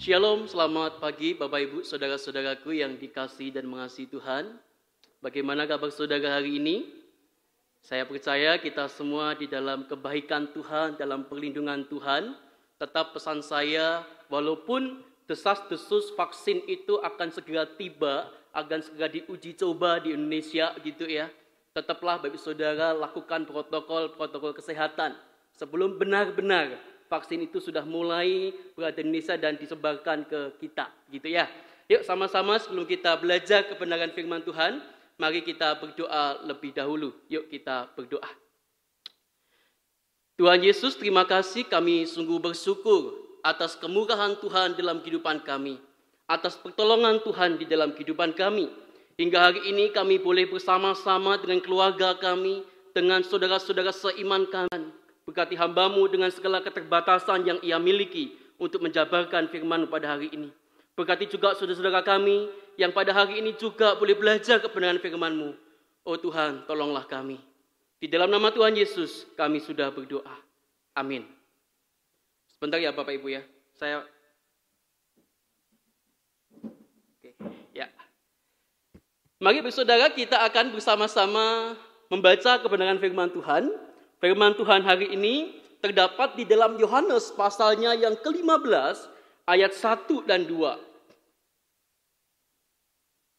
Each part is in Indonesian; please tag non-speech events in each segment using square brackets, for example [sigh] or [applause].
Shalom, selamat pagi Bapak Ibu, saudara-saudaraku yang dikasih dan mengasihi Tuhan. Bagaimana kabar saudara hari ini? Saya percaya kita semua di dalam kebaikan Tuhan, dalam perlindungan Tuhan. Tetap pesan saya, walaupun desas-desus vaksin itu akan segera tiba, akan segera diuji coba di Indonesia gitu ya. Tetaplah Bapak Saudara lakukan protokol-protokol kesehatan sebelum benar-benar vaksin itu sudah mulai berada di Indonesia dan disebarkan ke kita, gitu ya. Yuk sama-sama sebelum kita belajar kebenaran firman Tuhan, mari kita berdoa lebih dahulu. Yuk kita berdoa. Tuhan Yesus, terima kasih kami sungguh bersyukur atas kemurahan Tuhan dalam kehidupan kami, atas pertolongan Tuhan di dalam kehidupan kami. Hingga hari ini kami boleh bersama-sama dengan keluarga kami, dengan saudara-saudara seiman kami, Berkati hambamu dengan segala keterbatasan yang ia miliki untuk menjabarkan firman pada hari ini. Berkati juga saudara-saudara kami yang pada hari ini juga boleh belajar kebenaran firman-Mu. Oh Tuhan, tolonglah kami. Di dalam nama Tuhan Yesus kami sudah berdoa. Amin. Sebentar ya Bapak Ibu ya. Saya Oke, ya. Mari bersaudara kita akan bersama-sama membaca kebenaran firman Tuhan Firman Tuhan hari ini terdapat di dalam Yohanes pasalnya yang ke-15 ayat 1 dan 2.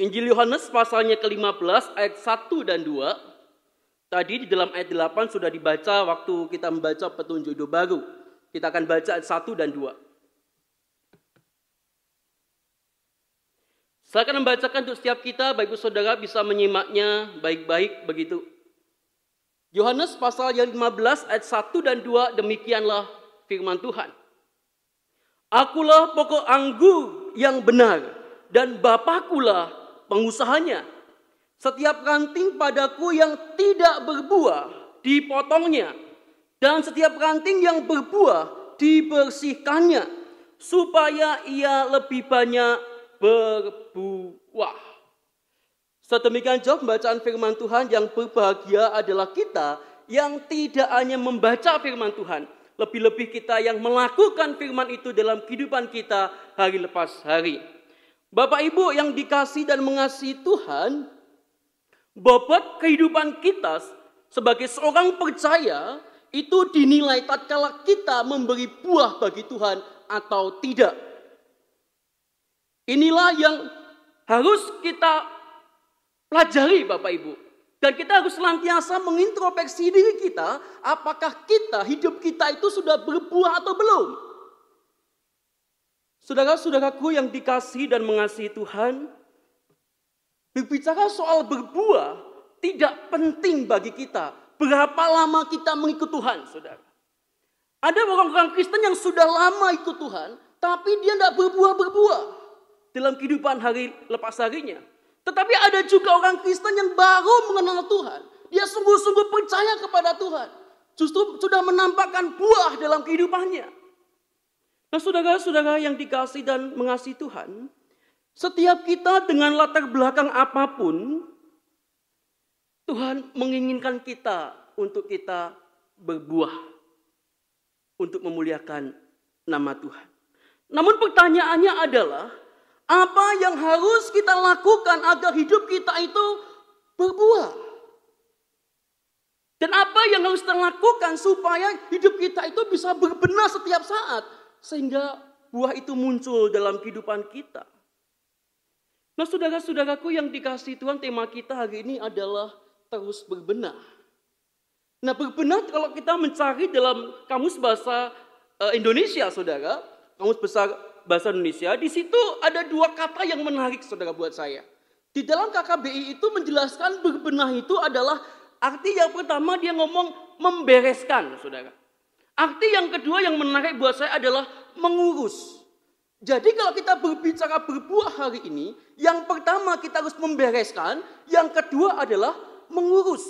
Injil Yohanes pasalnya ke-15 ayat 1 dan 2. Tadi di dalam ayat 8 sudah dibaca waktu kita membaca petunjuk hidup baru. Kita akan baca ayat 1 dan 2. Saya akan membacakan untuk setiap kita, baik saudara bisa menyimaknya baik-baik begitu. Yohanes pasal yang 15 ayat 1 dan 2 demikianlah firman Tuhan. Akulah pokok anggur yang benar dan Bapakulah pengusahanya. Setiap ranting padaku yang tidak berbuah dipotongnya dan setiap ranting yang berbuah dibersihkannya supaya ia lebih banyak berbuah. Sedemikian jauh pembacaan firman Tuhan yang berbahagia adalah kita yang tidak hanya membaca firman Tuhan, lebih-lebih kita yang melakukan firman itu dalam kehidupan kita hari lepas hari. Bapak Ibu yang dikasih dan mengasihi Tuhan, bobot kehidupan kita sebagai seorang percaya itu dinilai tatkala kita memberi buah bagi Tuhan atau tidak. Inilah yang harus kita Pelajari Bapak Ibu. Dan kita harus senantiasa mengintrospeksi diri kita, apakah kita, hidup kita itu sudah berbuah atau belum. Saudara-saudaraku yang dikasih dan mengasihi Tuhan, berbicara soal berbuah tidak penting bagi kita. Berapa lama kita mengikut Tuhan, saudara. Ada orang-orang Kristen yang sudah lama ikut Tuhan, tapi dia tidak berbuah-berbuah dalam kehidupan hari lepas harinya. Tetapi ada juga orang Kristen yang baru mengenal Tuhan. Dia sungguh-sungguh percaya kepada Tuhan. Justru sudah menampakkan buah dalam kehidupannya. Nah saudara-saudara yang dikasih dan mengasihi Tuhan. Setiap kita dengan latar belakang apa pun. Tuhan menginginkan kita untuk kita berbuah. Untuk memuliakan nama Tuhan. Namun pertanyaannya adalah apa yang harus kita lakukan agar hidup kita itu berbuah? Dan apa yang harus kita lakukan supaya hidup kita itu bisa berbenah setiap saat sehingga buah itu muncul dalam kehidupan kita. Nah, saudara-saudaraku yang dikasih Tuhan, tema kita hari ini adalah terus berbenah. Nah, berbenah kalau kita mencari dalam kamus bahasa eh, Indonesia, saudara, kamus besar bahasa Indonesia, di situ ada dua kata yang menarik saudara buat saya. Di dalam KKBI itu menjelaskan berbenah itu adalah arti yang pertama dia ngomong membereskan saudara. Arti yang kedua yang menarik buat saya adalah mengurus. Jadi kalau kita berbicara berbuah hari ini, yang pertama kita harus membereskan, yang kedua adalah mengurus.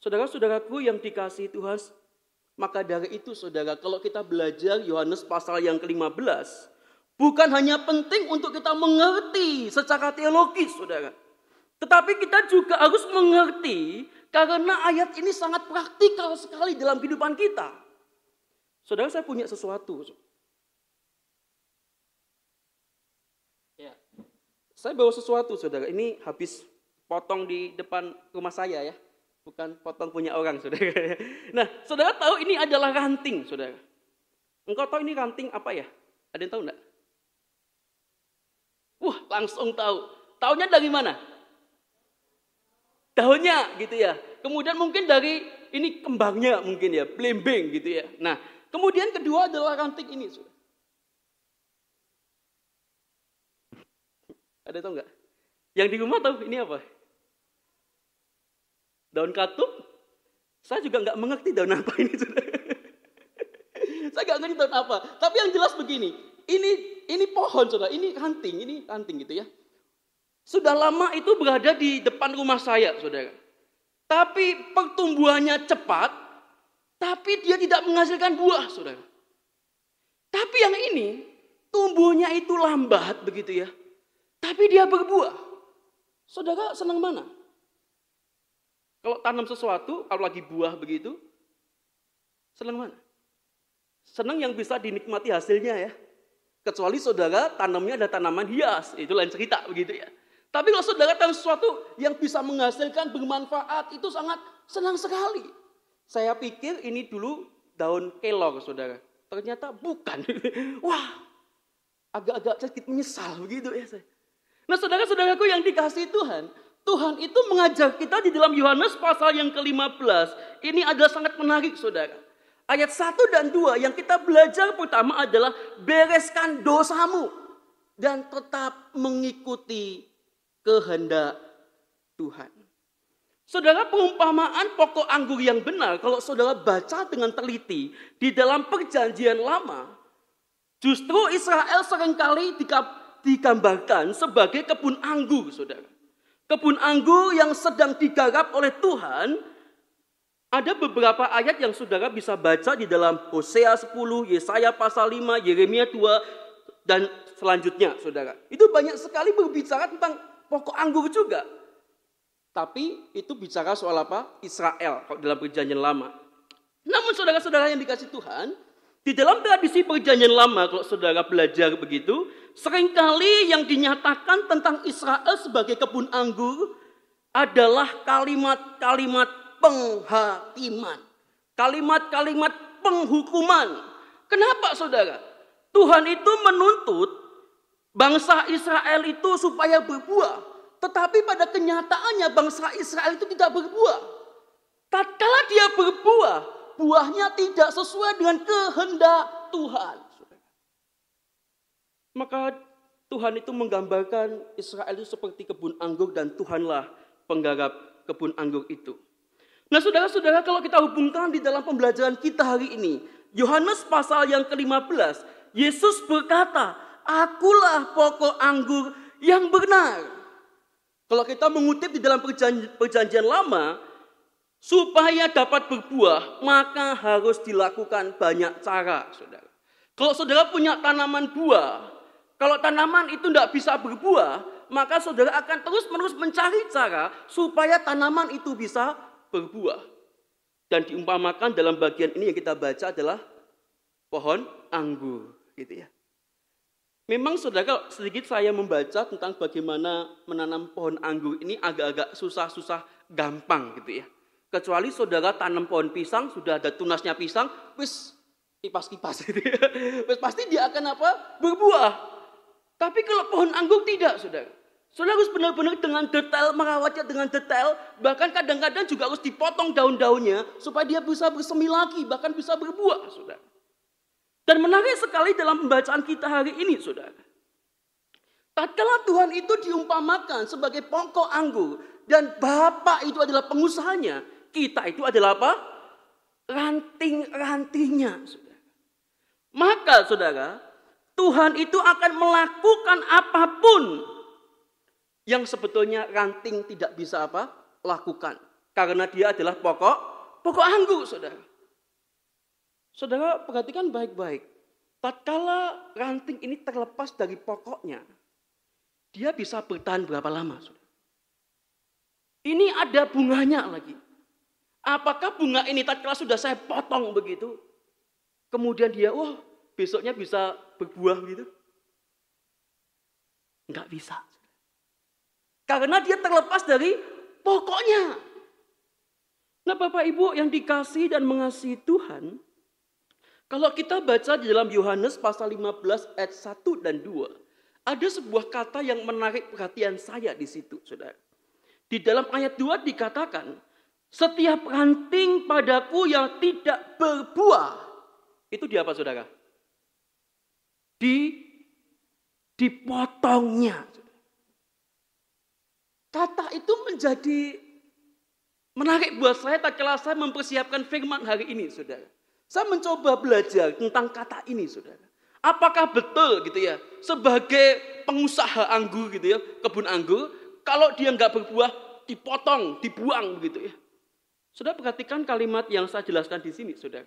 Saudara-saudaraku yang dikasih Tuhan, maka dari itu saudara, kalau kita belajar Yohanes pasal yang ke-15, bukan hanya penting untuk kita mengerti secara teologis saudara. Tetapi kita juga harus mengerti karena ayat ini sangat praktikal sekali dalam kehidupan kita. Saudara saya punya sesuatu. Ya. Saya bawa sesuatu saudara, ini habis potong di depan rumah saya ya. Bukan potong punya orang, saudara. [laughs] Nah, saudara tahu ini adalah ranting, saudara. Engkau tahu ini ranting apa ya? Ada yang tahu enggak? Wah, langsung tahu. Taunya dari mana? Daunnya gitu ya. Kemudian mungkin dari ini kembangnya mungkin ya, blembing gitu ya. Nah, kemudian kedua adalah ranting ini. Saudara. Ada tahu nggak? Yang di rumah tahu ini apa? Daun katup? Saya juga nggak mengerti daun apa ini. [laughs] Saya nggak ngerti daun apa. Tapi yang jelas begini, ini ini pohon saudara, ini ranting, ini ranting gitu ya. Sudah lama itu berada di depan rumah saya, saudara. Tapi pertumbuhannya cepat, tapi dia tidak menghasilkan buah, saudara. Tapi yang ini, tumbuhnya itu lambat begitu ya. Tapi dia berbuah. Saudara senang mana? Kalau tanam sesuatu, kalau lagi buah begitu, senang mana? Senang yang bisa dinikmati hasilnya ya. Kecuali saudara tanamnya ada tanaman hias, itu lain cerita begitu ya. Tapi kalau saudara tanam sesuatu yang bisa menghasilkan bermanfaat, itu sangat senang sekali. Saya pikir ini dulu daun kelor saudara. Ternyata bukan. [laughs] Wah, agak-agak sedikit menyesal begitu ya saya. Nah saudara-saudaraku yang dikasih Tuhan, Tuhan itu mengajar kita di dalam Yohanes pasal yang ke-15. Ini adalah sangat menarik saudara. Ayat 1 dan 2 yang kita belajar pertama adalah bereskan dosamu. Dan tetap mengikuti kehendak Tuhan. Saudara pengumpamaan pokok anggur yang benar kalau saudara baca dengan teliti di dalam perjanjian lama. Justru Israel sering kali digambarkan sebagai kebun anggur, saudara. Kebun anggur yang sedang digarap oleh Tuhan. Ada beberapa ayat yang saudara bisa baca di dalam Hosea 10, Yesaya pasal 5, Yeremia 2, dan selanjutnya, saudara. Itu banyak sekali berbicara tentang pokok anggur juga. Tapi itu bicara soal apa? Israel, kalau dalam perjanjian lama. Namun saudara-saudara yang dikasih Tuhan, di dalam tradisi perjanjian lama, kalau saudara belajar begitu, sering kali yang dinyatakan tentang Israel sebagai kebun anggur adalah kalimat-kalimat penghakiman. Kalimat-kalimat penghukuman. Kenapa saudara? Tuhan itu menuntut bangsa Israel itu supaya berbuah. Tetapi pada kenyataannya bangsa Israel itu tidak berbuah. Tatkala dia berbuah, buahnya tidak sesuai dengan kehendak Tuhan. Maka Tuhan itu menggambarkan Israel itu seperti kebun anggur dan Tuhanlah penggarap kebun anggur itu. Nah saudara-saudara kalau kita hubungkan di dalam pembelajaran kita hari ini. Yohanes pasal yang ke-15. Yesus berkata, akulah pokok anggur yang benar. Kalau kita mengutip di dalam perjanjian, perjanjian lama, Supaya dapat berbuah, maka harus dilakukan banyak cara, saudara. Kalau saudara punya tanaman buah, kalau tanaman itu tidak bisa berbuah, maka saudara akan terus-menerus mencari cara supaya tanaman itu bisa berbuah. Dan diumpamakan dalam bagian ini yang kita baca adalah pohon anggur, gitu ya. Memang saudara sedikit saya membaca tentang bagaimana menanam pohon anggur ini agak-agak susah-susah gampang gitu ya. Kecuali saudara tanam pohon pisang, sudah ada tunasnya pisang, wis kipas-kipas. [laughs] wis pasti dia akan apa? Berbuah. Tapi kalau pohon anggur tidak, saudara. Saudara harus benar-benar dengan detail, merawatnya dengan detail. Bahkan kadang-kadang juga harus dipotong daun-daunnya supaya dia bisa bersemi lagi, bahkan bisa berbuah, saudara. Dan menarik sekali dalam pembacaan kita hari ini, saudara. Tatkala Tuhan itu diumpamakan sebagai pokok anggur dan Bapak itu adalah pengusahanya, kita itu adalah apa? Ranting-rantingnya. Maka saudara, Tuhan itu akan melakukan apa pun yang sebetulnya ranting tidak bisa apa? Lakukan. Karena dia adalah pokok, pokok anggur saudara. Saudara perhatikan baik-baik. Tatkala ranting ini terlepas dari pokoknya, dia bisa bertahan berapa lama? Saudara? Ini ada bunganya lagi. Apakah bunga ini tatkala sudah saya potong begitu, kemudian dia, wah besoknya bisa berbuah gitu? Enggak bisa. Karena dia terlepas dari pokoknya. Nah Bapak Ibu yang dikasih dan mengasihi Tuhan, kalau kita baca di dalam Yohanes pasal 15 ayat 1 dan 2, ada sebuah kata yang menarik perhatian saya di situ, saudara. Di dalam ayat 2 dikatakan, setiap ranting padaku yang tidak berbuah, itu di apa saudara? Di dipotongnya. Kata itu menjadi menarik buat saya tak kala saya mempersiapkan firman hari ini, saudara. Saya mencoba belajar tentang kata ini, saudara. Apakah betul gitu ya, sebagai pengusaha anggur gitu ya, kebun anggur, kalau dia nggak berbuah, dipotong, dibuang begitu ya. Saudara perhatikan kalimat yang saya jelaskan di sini, saudara.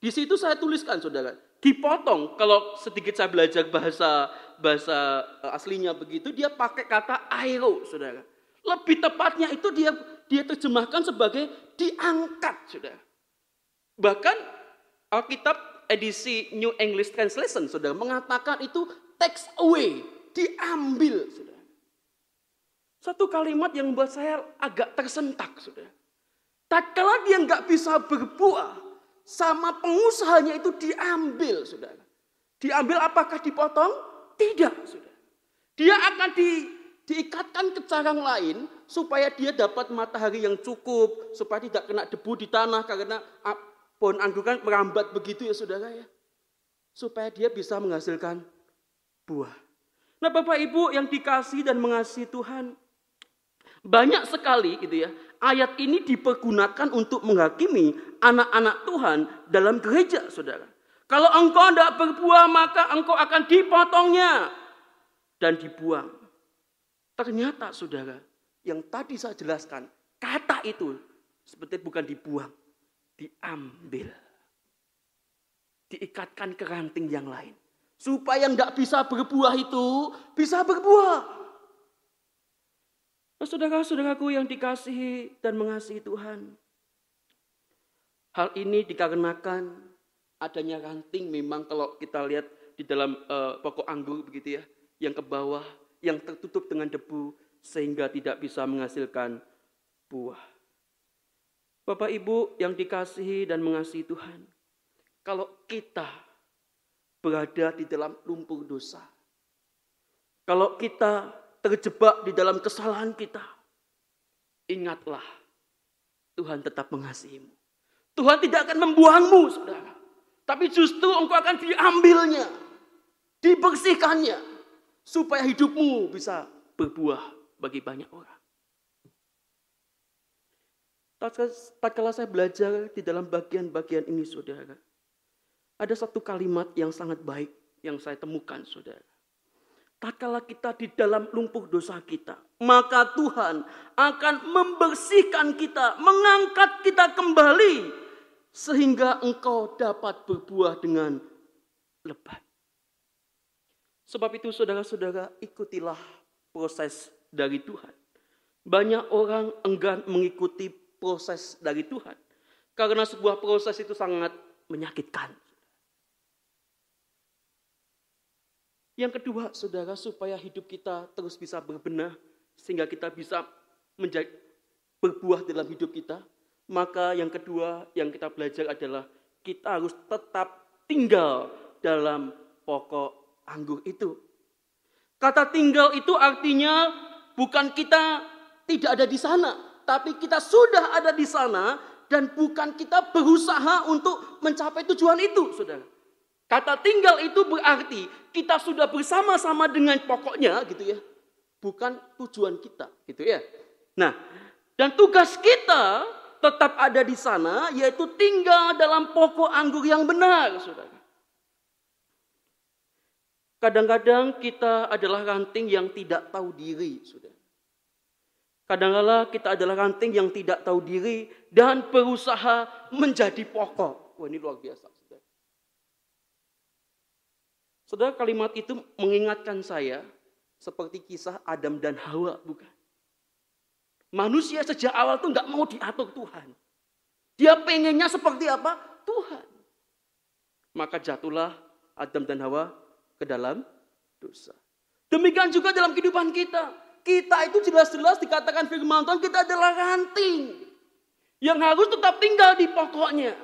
Di situ saya tuliskan, saudara, dipotong. Kalau sedikit saya belajar bahasa bahasa eh, aslinya begitu, dia pakai kata aero, saudara. Lebih tepatnya itu dia dia terjemahkan sebagai diangkat, saudara. Bahkan Alkitab edisi New English Translation, saudara, mengatakan itu text away, diambil, saudara. Satu kalimat yang membuat saya agak tersentak, saudara. Tak kala dia nggak bisa berbuah, sama pengusahanya itu diambil, saudara. Diambil apakah dipotong? Tidak, saudara. Dia akan di, diikatkan ke carang lain supaya dia dapat matahari yang cukup, supaya tidak kena debu di tanah karena pohon anggur kan merambat begitu ya saudara ya. Supaya dia bisa menghasilkan buah. Nah Bapak Ibu yang dikasih dan mengasihi Tuhan, banyak sekali gitu ya, ayat ini dipergunakan untuk menghakimi anak-anak Tuhan dalam gereja, saudara. Kalau engkau tidak berbuah, maka engkau akan dipotongnya dan dibuang. Ternyata saudara, yang tadi saya jelaskan, kata itu seperti bukan dibuang, diambil. Diikatkan ke ranting yang lain. Supaya tidak bisa berbuah itu bisa berbuah. Nah, saudara-saudaraku yang dikasihi dan mengasihi Tuhan. Hal ini dikarenakan adanya ranting memang kalau kita lihat di dalam uh, pokok anggur begitu ya, yang ke bawah yang tertutup dengan debu sehingga tidak bisa menghasilkan buah. Bapak Ibu yang dikasihi dan mengasihi Tuhan, kalau kita berada di dalam lumpur dosa, kalau kita terjebak di dalam kesalahan kita, ingatlah Tuhan tetap mengasihimu. Tuhan tidak akan membuangmu, saudara. Tapi justru engkau akan diambilnya, dibersihkannya, supaya hidupmu bisa berbuah bagi banyak orang. Tak kala saya belajar di dalam bagian-bagian ini, saudara, ada satu kalimat yang sangat baik yang saya temukan, saudara. Tak kala kita di dalam lumpur dosa kita, maka Tuhan akan membersihkan kita, mengangkat kita kembali sehingga engkau dapat berbuah dengan lebat. Sebab itu saudara-saudara ikutilah proses dari Tuhan. Banyak orang enggan mengikuti proses dari Tuhan. Karena sebuah proses itu sangat menyakitkan. Yang kedua, saudara, supaya hidup kita terus bisa berbenah, sehingga kita bisa menjadi berbuah dalam hidup kita, maka yang kedua yang kita belajar adalah kita harus tetap tinggal dalam pokok anggur itu. Kata tinggal itu artinya bukan kita tidak ada di sana, tapi kita sudah ada di sana dan bukan kita berusaha untuk mencapai tujuan itu, Saudara. Kata tinggal itu berarti kita sudah bersama-sama dengan pokoknya gitu ya. Bukan tujuan kita gitu ya. Nah, dan tugas kita tetap ada di sana, yaitu tinggal dalam pokok anggur yang benar, saudara. Kadang-kadang kita adalah ranting yang tidak tahu diri, saudara. Kadang-kadang kita adalah ranting yang tidak tahu diri dan berusaha menjadi pokok. Wah ini luar biasa. Saudara, kalimat itu mengingatkan saya seperti kisah Adam dan Hawa, bukan? Manusia sejak awal tuh nggak mau diatur Tuhan. Dia pengennya seperti apa? Tuhan. Maka jatuhlah Adam dan Hawa ke dalam dosa. Demikian juga dalam kehidupan kita. Kita itu jelas-jelas dikatakan firman Tuhan kita adalah ranting. Yang harus tetap tinggal di pokoknya.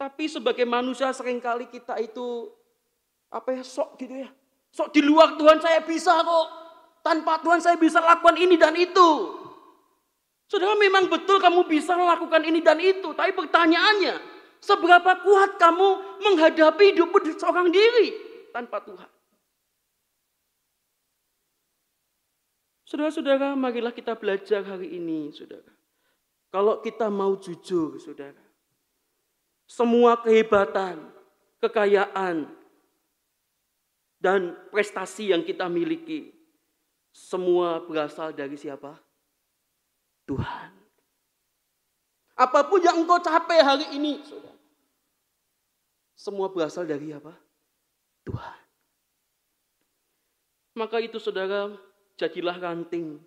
Tapi sebagai manusia sering kali kita itu apa ya sok gitu ya. Sok di luar Tuhan saya bisa kok. Tanpa Tuhan saya bisa lakukan ini dan itu. Saudara memang betul kamu bisa melakukan ini dan itu. Tapi pertanyaannya, seberapa kuat kamu menghadapi hidup seorang diri tanpa Tuhan? Saudara-saudara, marilah kita belajar hari ini, saudara. Kalau kita mau jujur, saudara. Semua kehebatan, kekayaan, dan prestasi yang kita miliki, semua berasal dari siapa? Tuhan. Apa pun yang engkau capai hari ini, saudara. Semua berasal dari apa? Tuhan. Maka itu saudara, jadilah ranting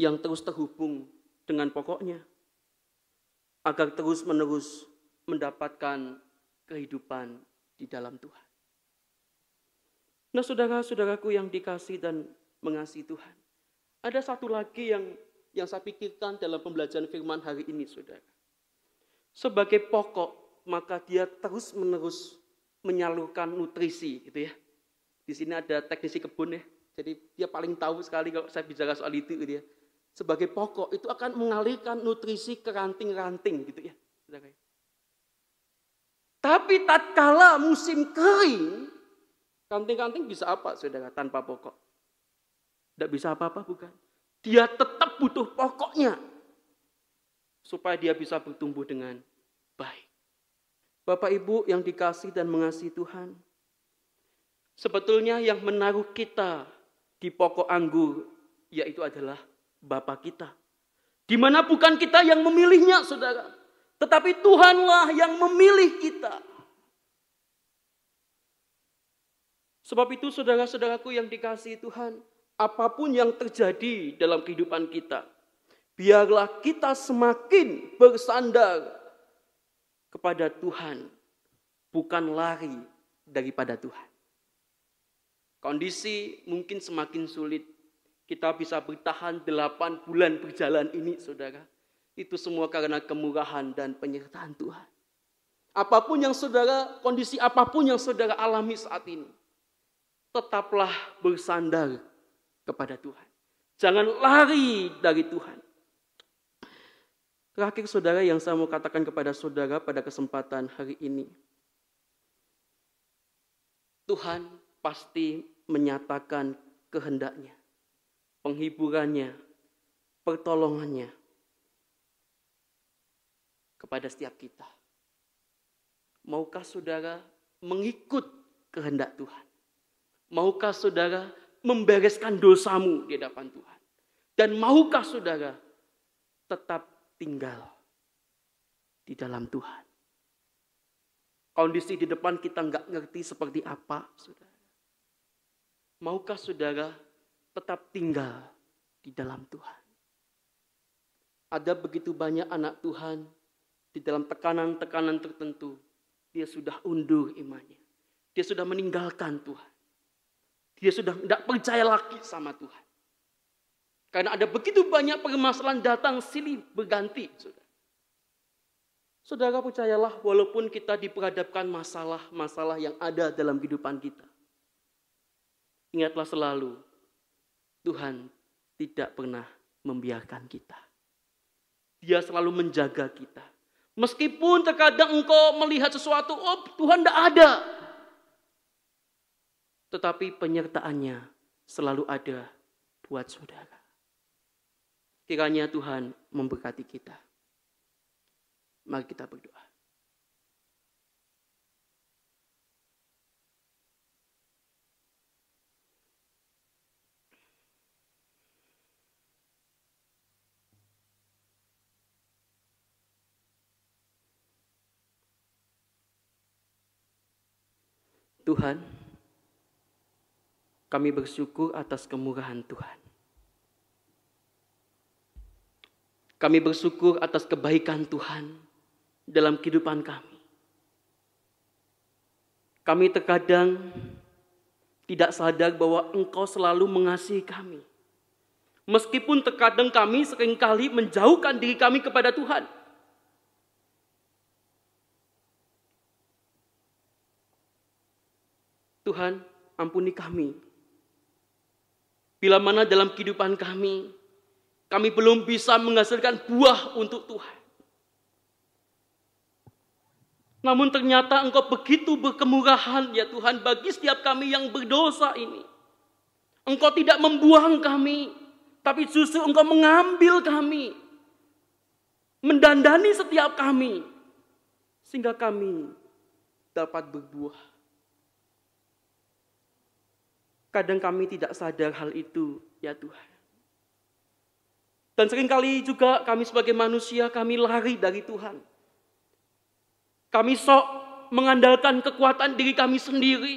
yang terus terhubung dengan pokoknya. Agar terus menerus mendapatkan kehidupan di dalam Tuhan. Nah saudara-saudaraku yang dikasih dan mengasihi Tuhan. Ada satu lagi yang yang saya pikirkan dalam pembelajaran firman hari ini saudara. Sebagai pokok maka dia terus menerus menyalurkan nutrisi gitu ya. Di sini ada teknisi kebun ya. Jadi dia paling tahu sekali kalau saya bicara soal itu dia. Sebagai pokok itu akan mengalirkan nutrisi ke ranting-ranting gitu ya. Tapi tatkala musim kering, ranting-ranting bisa apa saudara tanpa pokok? Tidak bisa apa-apa bukan? Dia tetap butuh pokoknya. Supaya dia bisa bertumbuh dengan baik. Bapak Ibu yang dikasih dan mengasihi Tuhan. Sebetulnya yang menaruh kita di pokok anggur, yaitu adalah Bapa kita. Di mana bukan kita yang memilihnya, saudara. Tetapi Tuhanlah yang memilih kita. Sebab itu saudara-saudaraku yang dikasihi Tuhan, apa pun yang terjadi dalam kehidupan kita, biarlah kita semakin bersandar kepada Tuhan, bukan lari daripada Tuhan. Kondisi mungkin semakin sulit. Kita bisa bertahan delapan bulan berjalan ini, saudara. Itu semua karena kemurahan dan penyertaan Tuhan. Apa pun yang saudara, kondisi apa pun yang saudara alami saat ini. Tetaplah bersandar kepada Tuhan. Jangan lari dari Tuhan. Terakhir saudara yang saya mau katakan kepada saudara pada kesempatan hari ini. Tuhan pasti menyatakan kehendaknya, penghiburannya, pertolongannya kepada setiap kita. Maukah saudara mengikut kehendak Tuhan? Maukah saudara membereskan dosamu di hadapan Tuhan? Dan maukah saudara tetap tinggal di dalam Tuhan? Kondisi di depan kita nggak ngerti seperti apa, saudara. Maukah saudara tetap tinggal di dalam Tuhan? Ada begitu banyak anak Tuhan di dalam tekanan-tekanan tertentu. Dia sudah undur imannya. Dia sudah meninggalkan Tuhan. Dia sudah tidak percaya lagi sama Tuhan. Karena ada begitu banyak permasalahan datang silih berganti. Saudara. Percayalah walaupun kita diperhadapkan masalah-masalah yang ada dalam kehidupan kita. Ingatlah selalu, Tuhan tidak pernah membiarkan kita. Dia selalu menjaga kita. Meskipun terkadang engkau melihat sesuatu, oh Tuhan tidak ada. Tetapi penyertaannya selalu ada buat saudara. Kiranya Tuhan memberkati kita. Mari kita berdoa. Tuhan, kami bersyukur atas kemurahan Tuhan. Kami bersyukur atas kebaikan Tuhan dalam kehidupan kami. Kami terkadang tidak sadar bahwa Engkau selalu mengasihi kami. Meskipun terkadang kami sering kali menjauhkan diri kami kepada Tuhan. Tuhan, ampuni kami. Bila mana dalam kehidupan kami, kami belum bisa menghasilkan buah untuk Tuhan. Namun ternyata engkau begitu berkemurahan ya Tuhan bagi setiap kami yang berdosa ini. Engkau tidak membuang kami, tapi justru engkau mengambil kami. Mendandani setiap kami. Sehingga kami dapat berbuah. Kadang kami tidak sadar hal itu ya Tuhan. Dan sering kali juga kami sebagai manusia kami lari dari Tuhan. Kami sok mengandalkan kekuatan diri kami sendiri.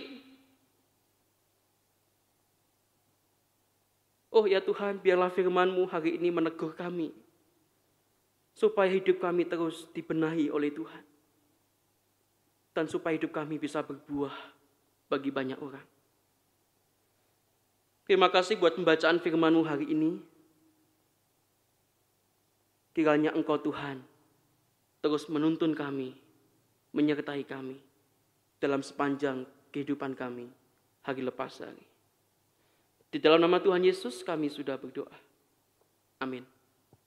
Oh ya Tuhan, biarlah firman-Mu hari ini menegur kami. Supaya hidup kami terus dibenahi oleh Tuhan. Dan supaya hidup kami bisa berbuah bagi banyak orang. Terima kasih buat pembacaan firman-Mu hari ini. Kiranya Engkau Tuhan terus menuntun kami menyertai kami dalam sepanjang kehidupan kami hari lepas hari. Di dalam nama Tuhan Yesus kami sudah berdoa. Amin.